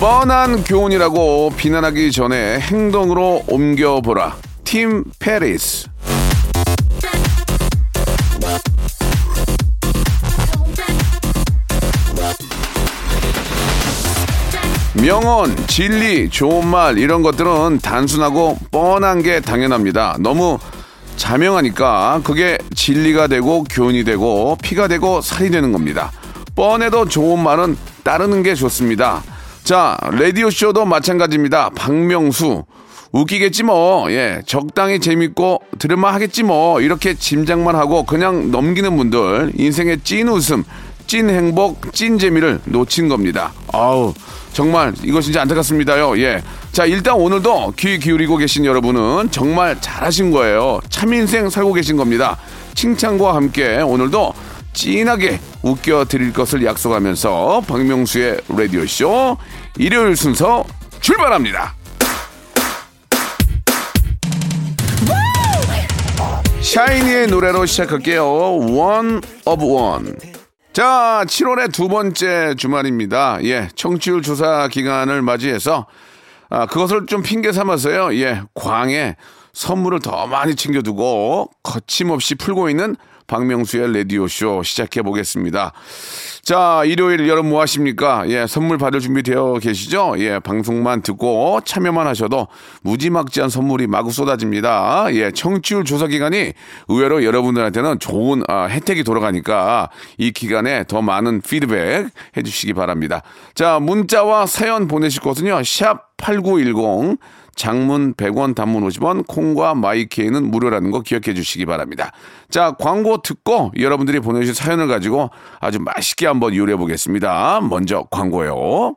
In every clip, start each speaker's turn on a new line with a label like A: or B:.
A: 뻔한 교훈이라고 비난하기 전에 행동으로 옮겨보라 팀 페리스 명언, 진리, 좋은 말 이런 것들은 단순하고 뻔한 게 당연합니다. 너무 자명하니까 그게 진리가 되고 교훈이 되고 피가 되고 살이 되는 겁니다. 뻔해도 좋은 말은 따르는 게 좋습니다. 자, 라디오 쇼도 마찬가지입니다. 박명수 웃기겠지 뭐. 예, 적당히 재밌고 들을만 하겠지 뭐. 이렇게 짐작만 하고 그냥 넘기는 분들 인생의 찐 웃음, 찐 행복, 찐 재미를 놓친 겁니다. 아우, 정말 이거 진짜 안타깝습니다요. 예. 자, 일단 오늘도 귀 기울이고 계신 여러분은 정말 잘하신 거예요. 참 인생 살고 계신 겁니다. 칭찬과 함께 오늘도 진하게 웃겨 드릴 것을 약속하면서 박명수의 라디오쇼 일요일 순서 출발합니다. 샤이니의 노래로 시작할게요. One of One. 자, 7월의 두 번째 주말입니다. 예, 청취율 조사 기간을 맞이해서 아, 그것을 좀 핑계 삼아서요. 예, 광에 선물을 더 많이 챙겨두고 거침없이 풀고 있는 박명수의 라디오쇼 시작해 보겠습니다. 자, 일요일 여러분 뭐 하십니까? 예, 선물 받을 준비 되어 계시죠? 예, 방송만 듣고 참여만 하셔도 무지막지한 선물이 마구 쏟아집니다. 예, 청취율 조사 기간이 의외로 여러분들한테는 좋은 아, 혜택이 돌아가니까 이 기간에 더 많은 피드백 해주시기 바랍니다. 자, 문자와 사연 보내실 곳은요, 샵8910 장문 100원, 단문 50원, 콩과 마이케이는 무료라는 거 기억해 주시기 바랍니다. 자, 광고 듣고 여러분들이 보내주신 사연을 가지고 아주 맛있게 한번 요리해 보겠습니다. 먼저 광고요.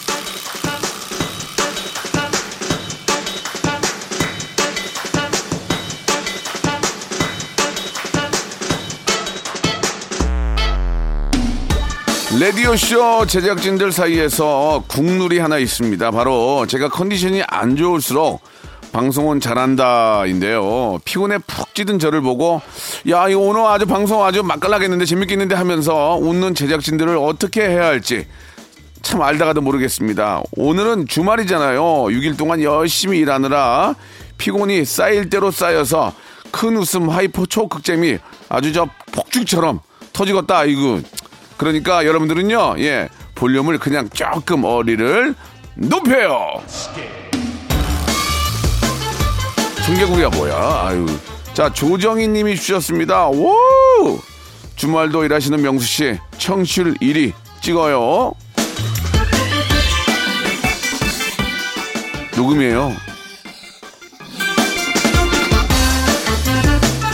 A: 라디오쇼 제작진들 사이에서 국룰이 하나 있습니다. 바로 제가 컨디션이 안 좋을수록 방송은 잘한다인데요. 피곤해 푹 찌든 저를 보고 야 이거 오늘 아주 방송 아주 맛깔나겠는데 재밌겠는데 하면서 웃는 제작진들을 어떻게 해야 할지 참 알다가도 모르겠습니다. 오늘은 주말이잖아요. 6일 동안 열심히 일하느라 피곤이 쌓일 대로 쌓여서 큰 웃음 hyper 초극잼이 아주 저 폭죽처럼 터지겠다. 이거 그러니까 여러분들은요, 예, 볼륨을 그냥 조금 어리를 높여요. 청개구리가 뭐야? 아유. 자, 조정희 님이 주셨습니다. 오! 주말도 일하시는 명수 씨, 청취율 1위 찍어요. 녹음이에요.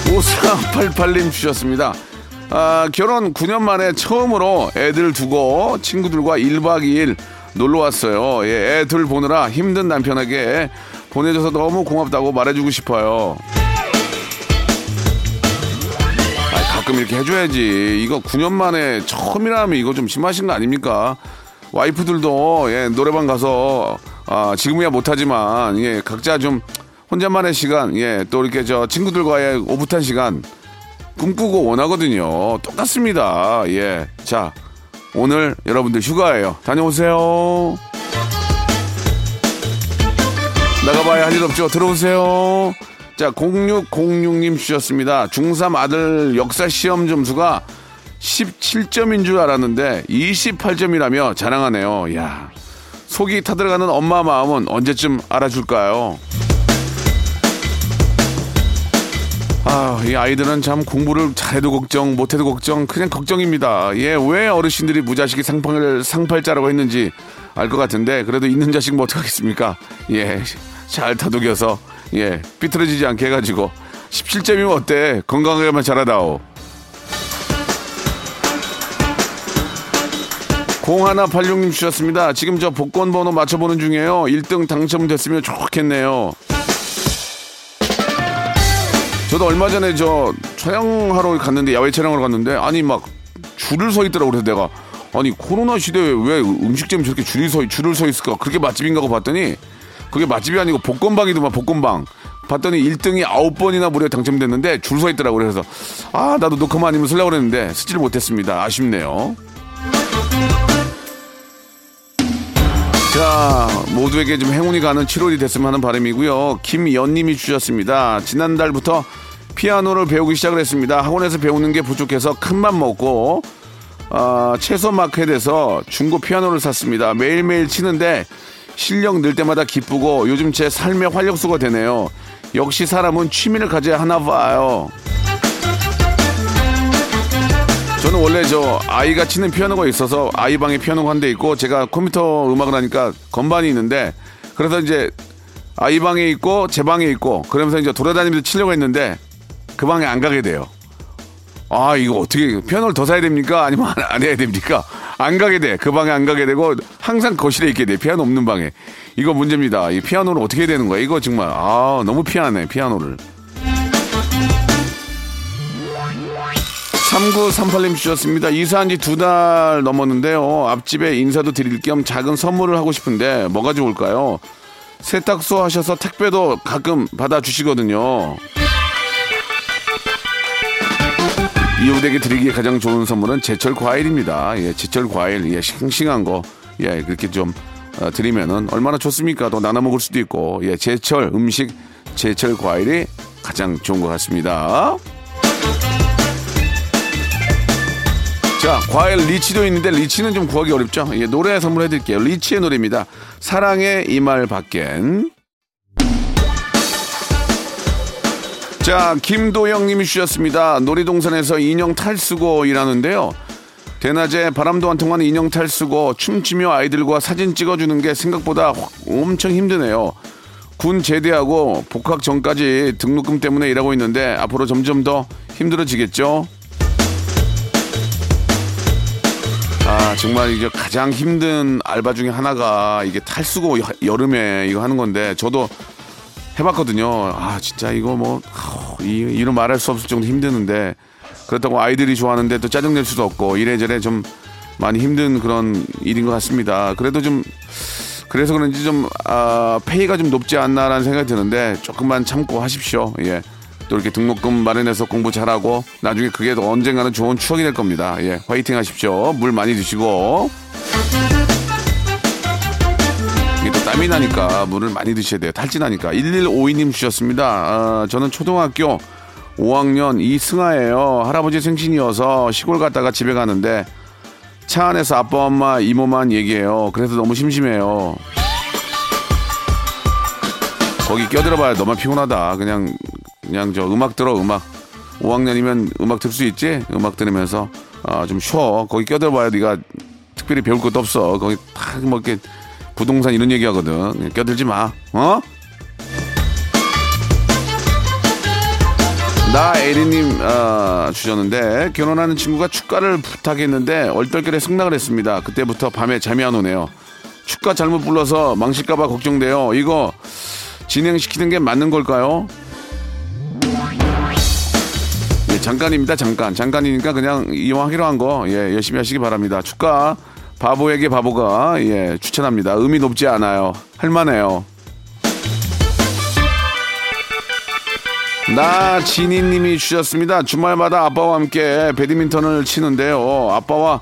A: 5488님 주셨습니다. 아, 결혼 9년 만에 처음으로 애들 두고 친구들과 1박 2일 놀러 왔어요. 예, 애들 보느라 힘든 남편에게 보내줘서 너무 고맙다고 말해주고 싶어요. 아, 가끔 이렇게 해줘야지. 이거 9년 만에 처음이라면 이거 좀 심하신 거 아닙니까? 와이프들도 예, 노래방 가서 아, 지금이야 못하지만 예, 각자 좀 혼자만의 시간, 예, 또 이렇게 저 친구들과의 오붓한 시간 꿈꾸고 원하거든요. 똑같습니다. 예. 자, 오늘 여러분들 휴가예요. 다녀오세요. 나가봐야 할 일 없죠. 들어오세요. 자, 0606님 주셨습니다. 중3 아들 역사 시험 점수가 17점인 줄 알았는데 28점이라며 자랑하네요. 야 속이 타들어가는 엄마 마음은 언제쯤 알아줄까요? 이 아이들은 참 공부를 잘해도 걱정, 못해도 걱정, 그냥 걱정입니다. 예, 왜 어르신들이 무자식이 상팔, 상팔자라고 했는지 알 것 같은데, 그래도 있는 자식 뭐 어떡하겠습니까? 예, 잘 다독여서, 예, 삐뚤어지지 않게 해가지고. 17점이면 어때? 건강하게만 자라다오. 0186님 주셨습니다. 지금 저 복권 번호 맞춰보는 중이에요. 1등 당첨됐으면 좋겠네요. 저도 얼마 전에 저 촬영하러 갔는데 야외 촬영을 갔는데 아니 막 줄을 서 있더라고. 그래서 내가 아니 코로나 시대에 왜 음식점이 저렇게 줄이 서 줄을 서 있을까? 그렇게 맛집인가 고 봤더니 그게 맛집이 아니고 복권방이더만 복권방. 봤더니 1등이 9번이나 무려 당첨됐는데 줄 서 있더라고. 그래서 아 나도 녹화만 아니면 쓰려고 그랬는데 쓰지를 못했습니다. 아쉽네요 자, 모두에게 좀 행운이 가는 7월이 됐으면 하는 바람이고요. 김연님이 주셨습니다. 지난달부터 피아노를 배우기 시작을 했습니다. 학원에서 배우는 게 부족해서 큰맘 먹고 아, 채소 마켓에서 중고 피아노를 샀습니다. 매일매일 치는데 실력 늘 때마다 기쁘고 요즘 제 삶의 활력소가 되네요. 역시 사람은 취미를 가져야 하나 봐요. 저는 원래 저 아이가 치는 피아노가 있어서 아이 방에 피아노가 한 대 있고 제가 컴퓨터 음악을 하니까 건반이 있는데 그래서 이제 아이 방에 있고 제 방에 있고 그러면서 이제 돌아다니면서 치려고 했는데 그 방에 안 가게 돼요. 아 이거 어떻게 피아노를 더 사야 됩니까? 아니면 안, 안 해야 됩니까? 안 가게 돼. 그 방에 안 가게 되고 항상 거실에 있게 돼. 피아노 없는 방에. 이거 문제입니다. 이 피아노를 어떻게 해야 되는 거야? 이거 정말 아 너무 피하네 피아노를. 3938님 주셨습니다. 이사한 지 두 달 넘었는데요. 앞집에 인사도 드릴 겸 작은 선물을 하고 싶은데 뭐가 좋을까요? 세탁소 하셔서 택배도 가끔 받아주시거든요. 이웃에게 드리기에 가장 좋은 선물은 제철 과일입니다. 예, 제철 과일, 예, 싱싱한 거, 예, 그렇게 좀 어, 드리면은 얼마나 좋습니까? 또 나눠 먹을 수도 있고, 예, 제철 음식, 제철 과일이 가장 좋은 것 같습니다. 자, 과일 리치도 있는데 리치는 좀 구하기 어렵죠? 예, 노래 선물해 드릴게요. 리치의 노래입니다. 사랑의 이말 밖엔. 자, 김도영 님이 주셨습니다. 놀이동산에서 인형 탈 쓰고 일하는데요. 대낮에 바람도 안 통하는 인형 탈 쓰고 춤추며 아이들과 사진 찍어주는 게 생각보다 엄청 힘드네요. 군 제대하고 복학 전까지 등록금 때문에 일하고 있는데 앞으로 점점 더 힘들어지겠죠? 정말 이게 가장 힘든 알바 중에 하나가 이게 탈수고 여- 여름에 이거 하는 건데 저도 해봤거든요. 아 진짜 이거 뭐 이, 이런 말할 수 없을 정도 힘드는데 그렇다고 아이들이 좋아하는데 또 짜증 낼 수도 없고 이래저래 좀 많이 힘든 그런 일인 것 같습니다. 그래도 좀 그래서 그런지 좀 아, 페이가 좀 높지 않나라는 생각이 드는데 조금만 참고 하십시오. 예. 또 이렇게 등록금 마련해서 공부 잘하고 나중에 그게 또 언젠가는 좋은 추억이 될 겁니다. 예, 화이팅 하십시오. 물 많이 드시고. 이게 또 땀이 나니까 물을 많이 드셔야 돼요. 탈진하니까. 1152님 주셨습니다. 아, 저는 초등학교 5학년 이승아예요. 할아버지 생신이어서 시골 갔다가 집에 가는데 차 안에서 아빠, 엄마, 이모만 얘기해요. 그래서 너무 심심해요. 거기 껴들어봐야 너만 피곤하다. 그냥 그냥 저 음악 들어 음악. 5학년이면 음악 들 수 있지? 음악 들으면서 아, 좀 쉬어. 거기 껴들어봐야 네가 특별히 배울 것도 없어. 거기 다뭐 이렇게 부동산 이런 얘기 하거든. 껴들지 마. 어? 나 에리님 아, 주셨는데 결혼하는 친구가 축가를 부탁했는데 얼떨결에 승낙을 했습니다. 그때부터 밤에 잠이 안 오네요. 축가 잘못 불러서 망칠까봐 걱정돼요. 이거 진행시키는 게 맞는 걸까요? 예, 잠깐입니다. 잠깐. 잠깐이니까 그냥 이용하기로 한 거, 예, 열심히 하시기 바랍니다. 축가, 바보에게 바보가, 예, 추천합니다. 의미 높지 않아요. 할만해요. 나 진희님이 주셨습니다. 주말마다 아빠와 함께 배드민턴을 치는데요. 아빠와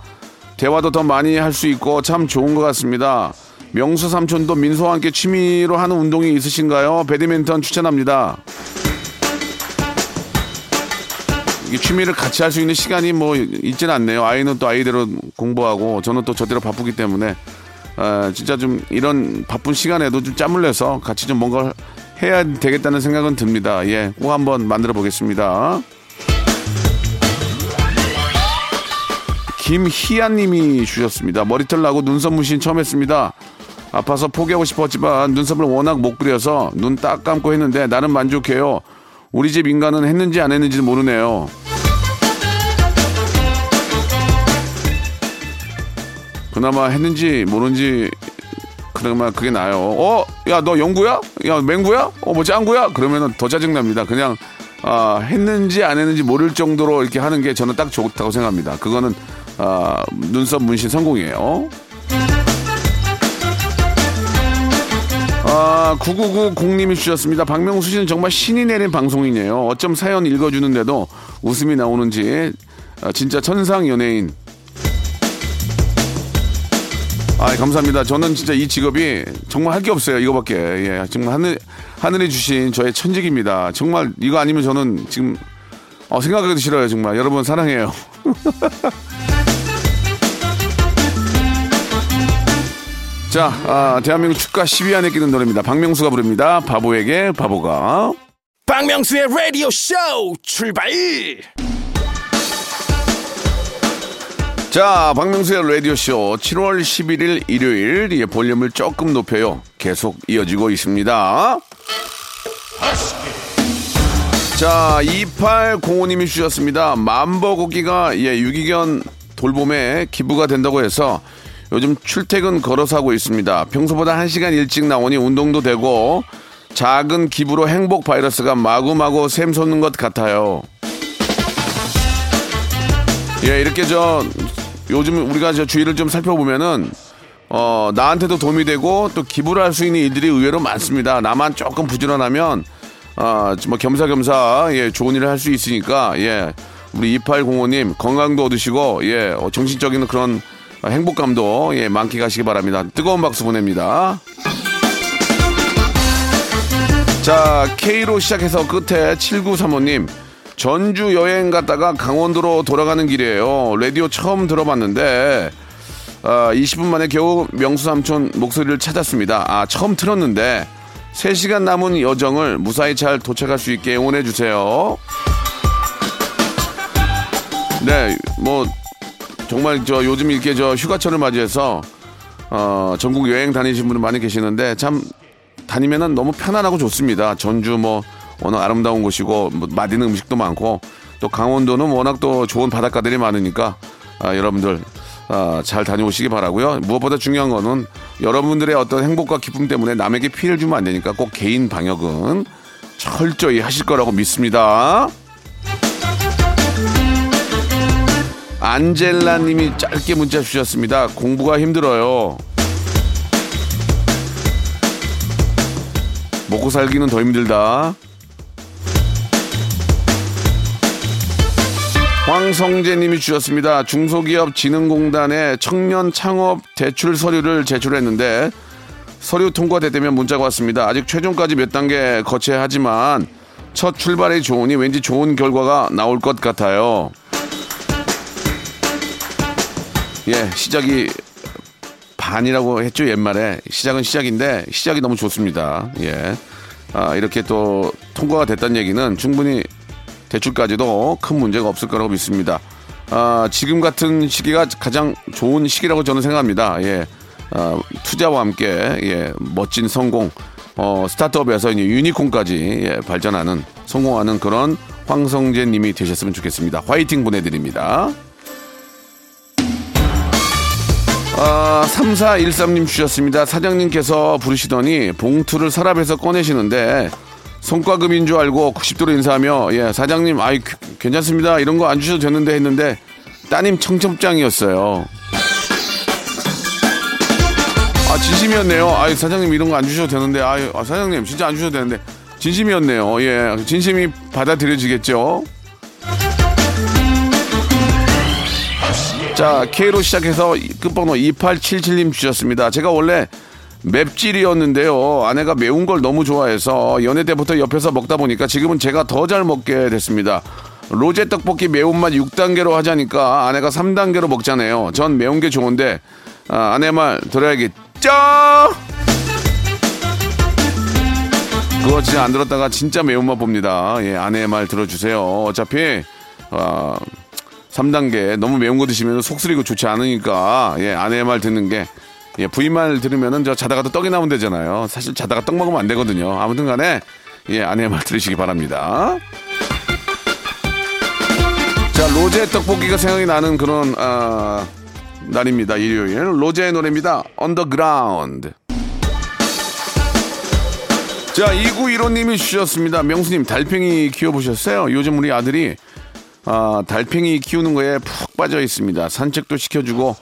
A: 대화도 더 많이 할 수 있고 참 좋은 것 같습니다. 명수 삼촌도 민수와 함께 취미로 하는 운동이 있으신가요? 배드민턴 추천합니다. 취미를 같이 할 수 있는 시간이 뭐 있지는 않네요. 아이는 또 아이대로 공부하고 저는 또 저대로 바쁘기 때문에 아, 진짜 좀 이런 바쁜 시간에도 좀 짬을 내서 같이 좀 뭔가 해야 되겠다는 생각은 듭니다. 예, 꼭 한번 만들어 보겠습니다. 김희아님이 주셨습니다. 머리털 나고 눈썹 문신 처음 했습니다. 아파서 포기하고 싶었지만 눈썹을 워낙 못 그려서 눈 딱 감고 했는데 나는 만족해요. 우리 집 인간은 했는지 안 했는지 모르네요. 그나마 했는지 모르는지 그나마 그게 나요. 어, 야 너 영구야? 야 맹구야? 어 뭐 짱구야? 그러면은 더 짜증 납니다. 그냥 아, 했는지 안 했는지 모를 정도로 이렇게 하는 게 저는 딱 좋다고 생각합니다. 그거는 아, 눈썹 문신 성공이에요. 아, 9990님이 주셨습니다. 박명수 씨는 정말 신이 내린 방송이네요. 어쩜 사연 읽어주는데도 웃음이 나오는지 아, 진짜 천상 연예인. 아, 감사합니다. 저는 진짜 이 직업이 정말 할 게 없어요. 이거밖에. 예, 정말 하늘 하늘이 주신 저의 천직입니다. 정말 이거 아니면 저는 지금 어, 생각하기도 싫어요. 정말 여러분 사랑해요. 자, 아, 대한민국 축가 10위 안에 끼는 노래입니다. 박명수가 부릅니다. 바보에게 바보가.
B: 박명수의 라디오 쇼 출발
A: 자, 박명수의 라디오쇼 7월 11일 일요일 예, 볼륨을 조금 높여요. 계속 이어지고 있습니다. 자, 2805님이 주셨습니다. 만버고기가 예, 유기견 돌봄에 기부가 된다고 해서 요즘 출퇴근 걸어서 하고 있습니다. 평소보다 1시간 일찍 나오니 운동도 되고 작은 기부로 행복 바이러스가 마구마구 샘솟는 것 같아요. 예, 이렇게 저 요즘 우리가 저 주위를 좀 살펴보면은 어 나한테도 도움이 되고 또 기부를 할 수 있는 일들이 의외로 많습니다. 나만 조금 부지런하면 어 뭐 겸사겸사 예 좋은 일을 할 수 있으니까 예 우리 2805님 건강도 얻으시고 예 어, 정신적인 그런 행복감도 예 만끽하시기 바랍니다. 뜨거운 박수 보냅니다. 자 K로 시작해서 끝에 7935님 전주 여행 갔다가 강원도로 돌아가는 길이에요. 라디오 처음 들어봤는데 아, 20분 만에 겨우 명수 삼촌 목소리를 찾았습니다. 아 처음 틀었는데 3시간 남은 여정을 무사히 잘 도착할 수 있게 응원해 주세요. 네, 뭐 정말 저 요즘 이렇게 저 휴가철을 맞이해서 어, 전국 여행 다니신 분들 많이 계시는데 참 다니면은 너무 편안하고 좋습니다. 전주 뭐 워낙 아름다운 곳이고 뭐 맛있는 음식도 많고 또 강원도는 워낙 또 좋은 바닷가들이 많으니까 아, 여러분들 아, 잘 다녀오시기 바라고요. 무엇보다 중요한 거는 여러분들의 어떤 행복과 기쁨 때문에 남에게 피해를 주면 안 되니까 꼭 개인 방역은 철저히 하실 거라고 믿습니다. 안젤라 님이 짧게 문자 주셨습니다. 공부가 힘들어요. 먹고 살기는 더 힘들다. 황성재님이 주셨습니다. 중소기업 진흥공단에 청년 창업 대출 서류를 제출했는데 서류 통과됐다면 문자가 왔습니다. 아직 최종까지 몇 단계 거쳐야 하지만 첫 출발이 좋으니 왠지 좋은 결과가 나올 것 같아요. 예, 시작이 반이라고 했죠 옛말에 시작은 시작인데 시작이 너무 좋습니다. 예, 아, 이렇게 또 통과가 됐다는 얘기는 충분히 대출까지도 큰 문제가 없을 거라고 믿습니다. 아, 지금 같은 시기가 가장 좋은 시기라고 저는 생각합니다. 예, 아, 투자와 함께 예, 멋진 성공, 어, 스타트업에서 이제 유니콘까지 예, 발전하는 성공하는 그런 황성재님이 되셨으면 좋겠습니다. 화이팅 보내드립니다. 아, 3413님 주셨습니다. 사장님께서 부르시더니 봉투를 서랍에서 꺼내시는데 성과급인 줄 알고 90도로 인사하며 예, 사장님 아이 그, 괜찮습니다. 이런 거 안 주셔도 되는데 했는데 따님 청첩장이었어요. 아, 진심이었네요. 아이 사장님 이런 거 안 주셔도 되는데 아유, 아, 사장님 진짜 안 주셔도 되는데 진심이었네요. 예. 진심이 받아들여지겠죠. 자, K로 시작해서 끝번호 2877님 주셨습니다. 제가 원래 맵찔이었는데요. 아내가 매운 걸 너무 좋아해서 연애 때부터 옆에서 먹다 보니까 지금은 제가 더 잘 먹게 됐습니다. 로제 떡볶이 매운맛 6단계로 하자니까 아내가 3단계로 먹잖아요. 전 매운 게 좋은데 아, 아내 말 들어야겠죠? 그거 진짜 안 들었다가 진짜 매운맛 봅니다. 예, 아내의 말 들어주세요. 어차피 아, 3단계 너무 매운 거 드시면 속 쓰리고 좋지 않으니까 예, 아내의 말 듣는 게 예, 부인 말 들으면은 저 자다가도 떡이 나오면 되잖아요. 사실 자다가 떡 먹으면 안 되거든요. 아무튼 간에 예, 아내의 말 들으시기 바랍니다. 자, 로제 떡볶이가 생각이 나는 그런 아, 날입니다. 일요일. 로제의 노래입니다. 언더그라운드. 자, 2915님이 주셨습니다. 명수님, 달팽이 키워보셨어요? 요즘 우리 아들이 아, 달팽이 키우는 거에 푹 빠져 있습니다. 산책도 시켜주고,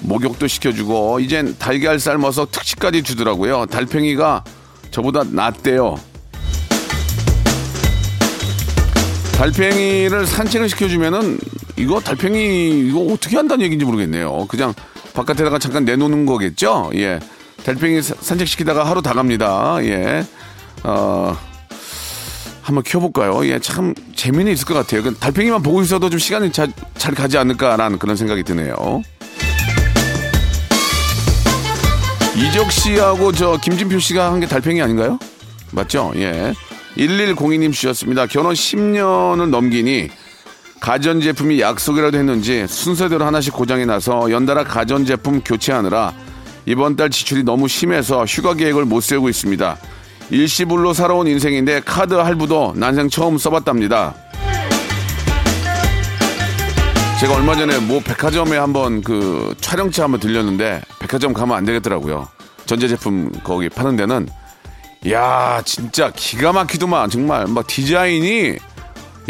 A: 목욕도 시켜주고, 이젠 달걀 삶아서 특식까지 주더라고요. 달팽이가 저보다 낫대요. 달팽이를 산책을 시켜주면은 이거 달팽이 이거 어떻게 한다는 얘기인지 모르겠네요. 그냥 바깥에다가 잠깐 내놓는 거겠죠? 예. 달팽이 사- 산책시키다가 하루 다 갑니다. 예. 어, 한번 키워볼까요? 예, 참 재미는 있을 것 같아요. 그 달팽이만 보고 있어도 좀 시간이 자, 잘 가지 않을까라는 그런 생각이 드네요. 이적 씨하고 저 김진표 씨가 한 게 달팽이 아닌가요? 맞죠? 예. 1102님 주셨습니다. 결혼 10년을 넘기니 가전제품이 약속이라도 했는지 순서대로 하나씩 고장이 나서 연달아 가전제품 교체하느라 이번 달 지출이 너무 심해서 휴가 계획을 못 세우고 있습니다. 일시불로 살아온 인생인데 카드 할부도 난생 처음 써봤답니다. 제가 얼마 전에 뭐 백화점에 한번 그 촬영차 한번 들렸는데 백화점 가면 안 되겠더라고요. 전자제품 거기 파는 데는. 야 진짜 기가 막히더만. 정말 막 디자인이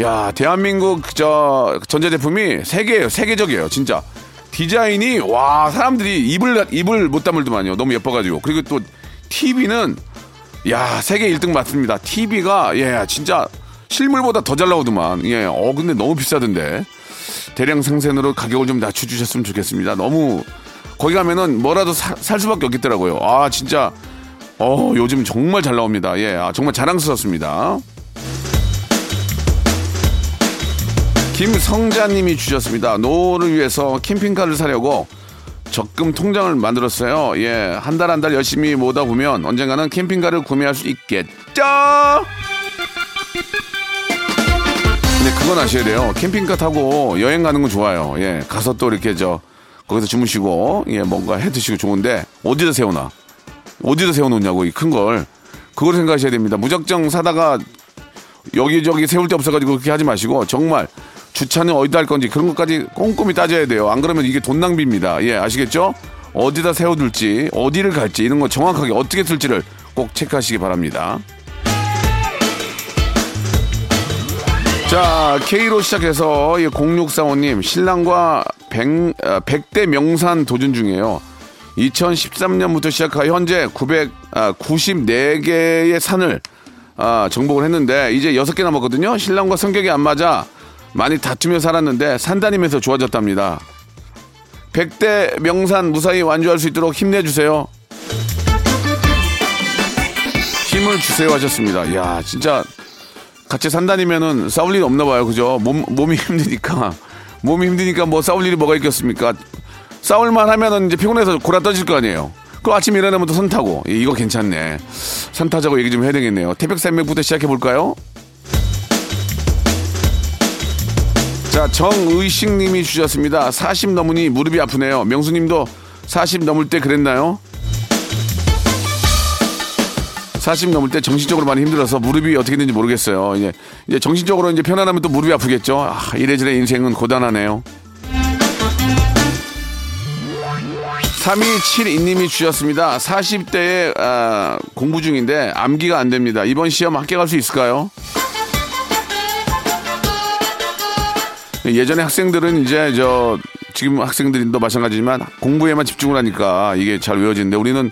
A: 야 대한민국 저 전자제품이 세계예요. 세계적이에요 진짜. 디자인이 와 사람들이 입을 입을 못 다물더만요. 너무 예뻐가지고. 그리고 또 TV는 야 세계 1등 맞습니다 TV가 예 진짜 실물보다 더 잘 나오더만 예 어 근데 너무 비싸던데 대량 생산으로 가격을 좀 낮춰주셨으면 좋겠습니다 너무 거기 가면은 뭐라도 사- 살 수밖에 없겠더라고요 아 진짜 어, 요즘 정말 잘 나옵니다. 예, 아, 정말 자랑스럽습니다. 김성자님이 주셨습니다. 노후를 위해서 캠핑카를 사려고 적금 통장을 만들었어요. 예, 한달 한 달 열심히 모다 보면 언젠가는 캠핑카를 구매할 수 있겠죠? 근데 그건 아셔야 돼요. 캠핑카 타고 여행 가는 건 좋아요. 예, 가서 또 이렇게 저, 거기서 주무시고, 예, 뭔가 해 드시고 좋은데, 어디다 세우나? 어디다 세워놓냐고 이 큰 걸 그걸 생각하셔야 됩니다. 무작정 사다가 여기저기 세울 데 없어가지고 그렇게 하지 마시고 정말 주차는 어디다 할 건지 그런 것까지 꼼꼼히 따져야 돼요. 안 그러면 이게 돈 낭비입니다. 예 아시겠죠? 어디다 세워둘지 어디를 갈지 이런 거 정확하게 어떻게 쓸지를 꼭 체크하시기 바랍니다. 자, K로 시작해서 0645님, 신랑과 100, 아, 100 대 명산 도전 중이에요. 2013년부터 시작하여 현재 994개의 산을 아, 정복을 했는데 이제 6개 남았거든요. 신랑과 성격이 안 맞아 많이 다투며 살았는데 산 다니면서 좋아졌답니다. 100대 명산 무사히 완주할 수 있도록 힘내주세요. 힘을 주세요 하셨습니다. 야 진짜 같이 산다니면은 싸울 일이 없나 봐요. 그죠? 몸, 몸이 힘드니까. 몸이 힘드니까 뭐 싸울 일이 뭐가 있겠습니까? 싸울만 하면은 이제 피곤해서 골아 떠질 거 아니에요. 그 아침 일어나면 또 선 타고. 예, 이거 괜찮네. 선 타자고 얘기 좀 해야 되겠네요. 태백산맥부터 시작해 볼까요? 자, 정의식 님이 주셨습니다. 40 넘으니 무릎이 아프네요. 명수 님도 40 넘을 때 그랬나요? 40 넘을 때 정신적으로 많이 힘들어서 무릎이 어떻게 되는지 모르겠어요. 이제, 이제 정신적으로 이제 편안하면 또 무릎이 아프겠죠. 아, 이래저래 인생은 고단하네요. 3272님이 주셨습니다. 40대에 아, 공부 중인데 암기가 안 됩니다. 이번 시험 합격할 수 있을까요? 예전에 학생들은 이제 저 지금 학생들도 마찬가지지만 공부에만 집중을 하니까 이게 잘 외워지는데 우리는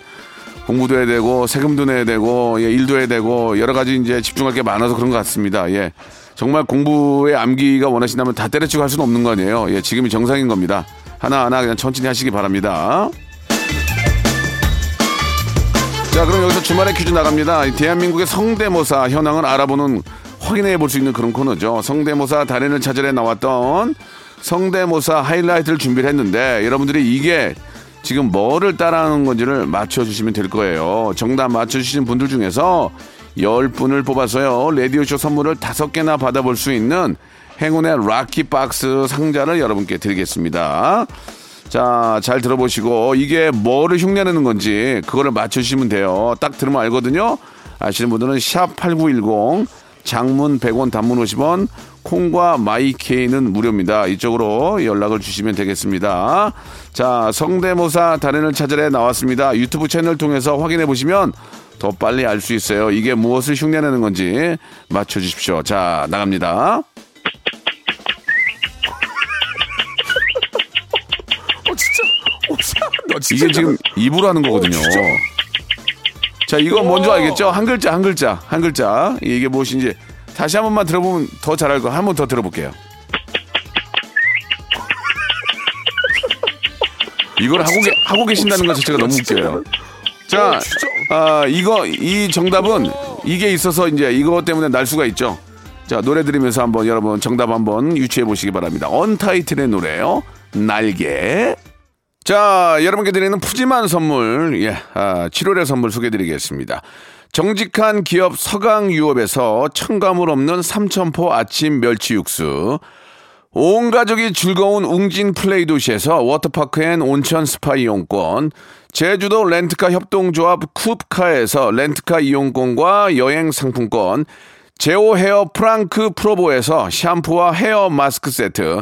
A: 공부도 해야 되고 세금도 내야 되고 예, 일도 해야 되고 여러 가지 이제 집중할 게 많아서 그런 것 같습니다. 예. 정말 공부에 암기가 원하신다면 다 때려치고 할 수는 없는 거 아니에요. 예, 지금이 정상인 겁니다. 하나하나 그냥 천천히 하시기 바랍니다. 자, 그럼 여기서 주말에 퀴즈 나갑니다. 이 대한민국의 성대모사 현황을 알아보는 확인해 볼 수 있는 그런 코너죠. 성대모사 달인을 찾으러 나왔던 성대모사 하이라이트를 준비를 했는데 여러분들이 이게 지금 뭐를 따라하는 건지를 맞춰주시면 될 거예요. 정답 맞춰주신 분들 중에서 10분을 뽑아서요. 라디오쇼 선물을 5개나 받아볼 수 있는 행운의 락키박스 상자를 여러분께 드리겠습니다. 자, 잘 들어보시고 이게 뭐를 흉내내는 건지 그거를 맞추시면 돼요. 딱 들으면 알거든요. 아시는 분들은 샵 8910 장문 100원 단문 50원 콩과 마이케이는 무료입니다. 이쪽으로 연락을 주시면 되겠습니다. 자, 성대모사 달인을 찾으러 나왔습니다. 유튜브 채널 통해서 확인해 보시면 더 빨리 알 수 있어요. 이게 무엇을 흉내내는 건지 맞춰 주십시오. 자, 나갑니다. 이게 지금 입으로 하는 거거든요. 자, 이거 뭔지 알겠죠? 한 글자, 한 글자, 한 글자. 이게 무엇인지 다시 한 번만 들어보면 더 잘할 거. 한 번 더 들어볼게요. 이걸 하고, 계, 하고 계신다는 것 자체가 너무 웃겨요. 자, 아, 이거, 이 정답은 이게 있어서 이제 이거 때문에 날 수가 있죠. 자, 노래 들으면서 한번 여러분 정답 한번 유추해 보시기 바랍니다. 언타이틀의 노래요. 날개. 자, 여러분께 드리는 푸짐한 선물, 예, 아, 7월의 선물 소개드리겠습니다. 정직한 기업 서강유업에서 첨가물 없는 삼천포 아침 멸치 육수, 온 가족이 즐거운 웅진 플레이 도시에서 워터파크 and 온천 스파 이용권, 제주도 렌트카 협동조합 쿱카에서 렌트카 이용권과 여행 상품권, 제오 헤어 프랑크 프로보에서 샴푸와 헤어 마스크 세트,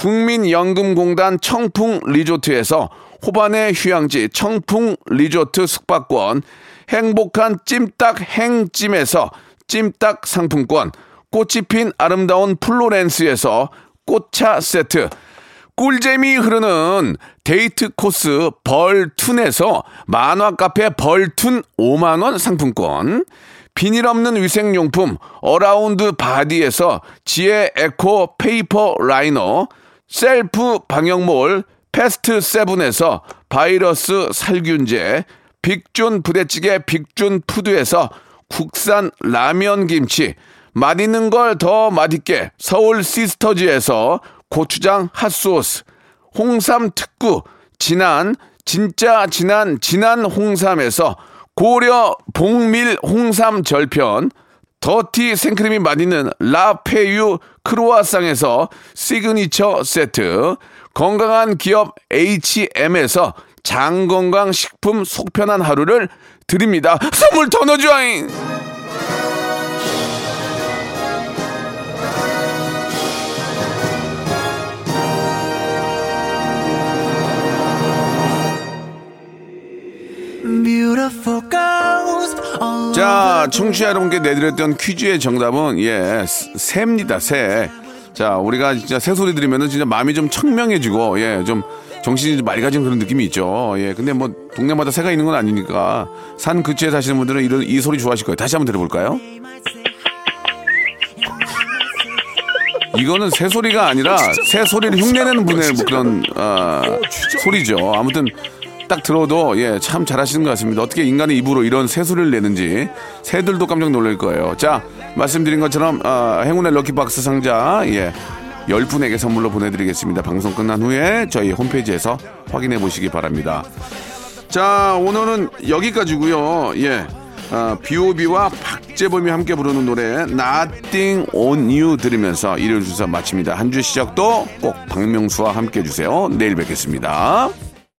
A: 국민연금공단 청풍 리조트에서 호반의 휴양지 청풍 리조트 숙박권, 행복한 찜닭 행찜에서 찜닭 상품권, 꽃이 핀 아름다운 플로렌스에서 꽃차 세트, 꿀잼이 흐르는 데이트 코스 벌툰에서 만화 카페 벌툰 5만원 상품권, 비닐 없는 위생용품 어라운드 바디에서 지혜 eco paper liner, 셀프 방역몰 패스트 세븐에서 바이러스 살균제, 빅준 부대찌개 빅준 푸드에서 국산 라면 김치, 맛있는 걸 더 맛있게 서울 시스터즈에서 고추장 핫소스, 홍삼 특구, 진한, 진짜 진한, 진한 홍삼에서 고려 봉밀 홍삼 절편, 더티 생크림이 맛있는 라페유 크로아상에서 시그니처 세트, 건강한 기업 H&M에서 장건강 식품 속편한 하루를 드립니다. 선물 더 넣어줘잉! 자, 청취자 여러분께 내드렸던 퀴즈의 정답은 예, 새입니다. 새. 자, 우리가 진짜 새 소리 들으면은 진짜 마음이 좀 청명해지고 예, 좀 정신이 좀 맑아진 그런 느낌이 있죠. 예, 근데 뭐 동네마다 새가 있는 건 아니니까 산 근처에 사시는 분들은 이런 이 소리 좋아하실 거예요. 다시 한번 들어볼까요? 이거는 새 소리가 아니라 새 소리를 흉내내는 분의 뭐 그런 어, 소리죠. 아무튼 딱 들어도 예 참 잘하시는 것 같습니다. 어떻게 인간의 입으로 이런 새 소리를 내는지 새들도 깜짝 놀랄 거예요. 자 말씀드린 것처럼 어, 행운의 럭키박스 상자 예 10분에게 선물로 보내드리겠습니다. 방송 끝난 후에 저희 홈페이지에서 확인해 보시기 바랍니다. 자, 오늘은 여기까지고요 예. 아, B.O.B와 박재범이 함께 부르는 노래 Nothing on You 들으면서 일요일 주사 마칩니다. 한 주 시작도 꼭 박명수와 함께 해주세요. 내일 뵙겠습니다.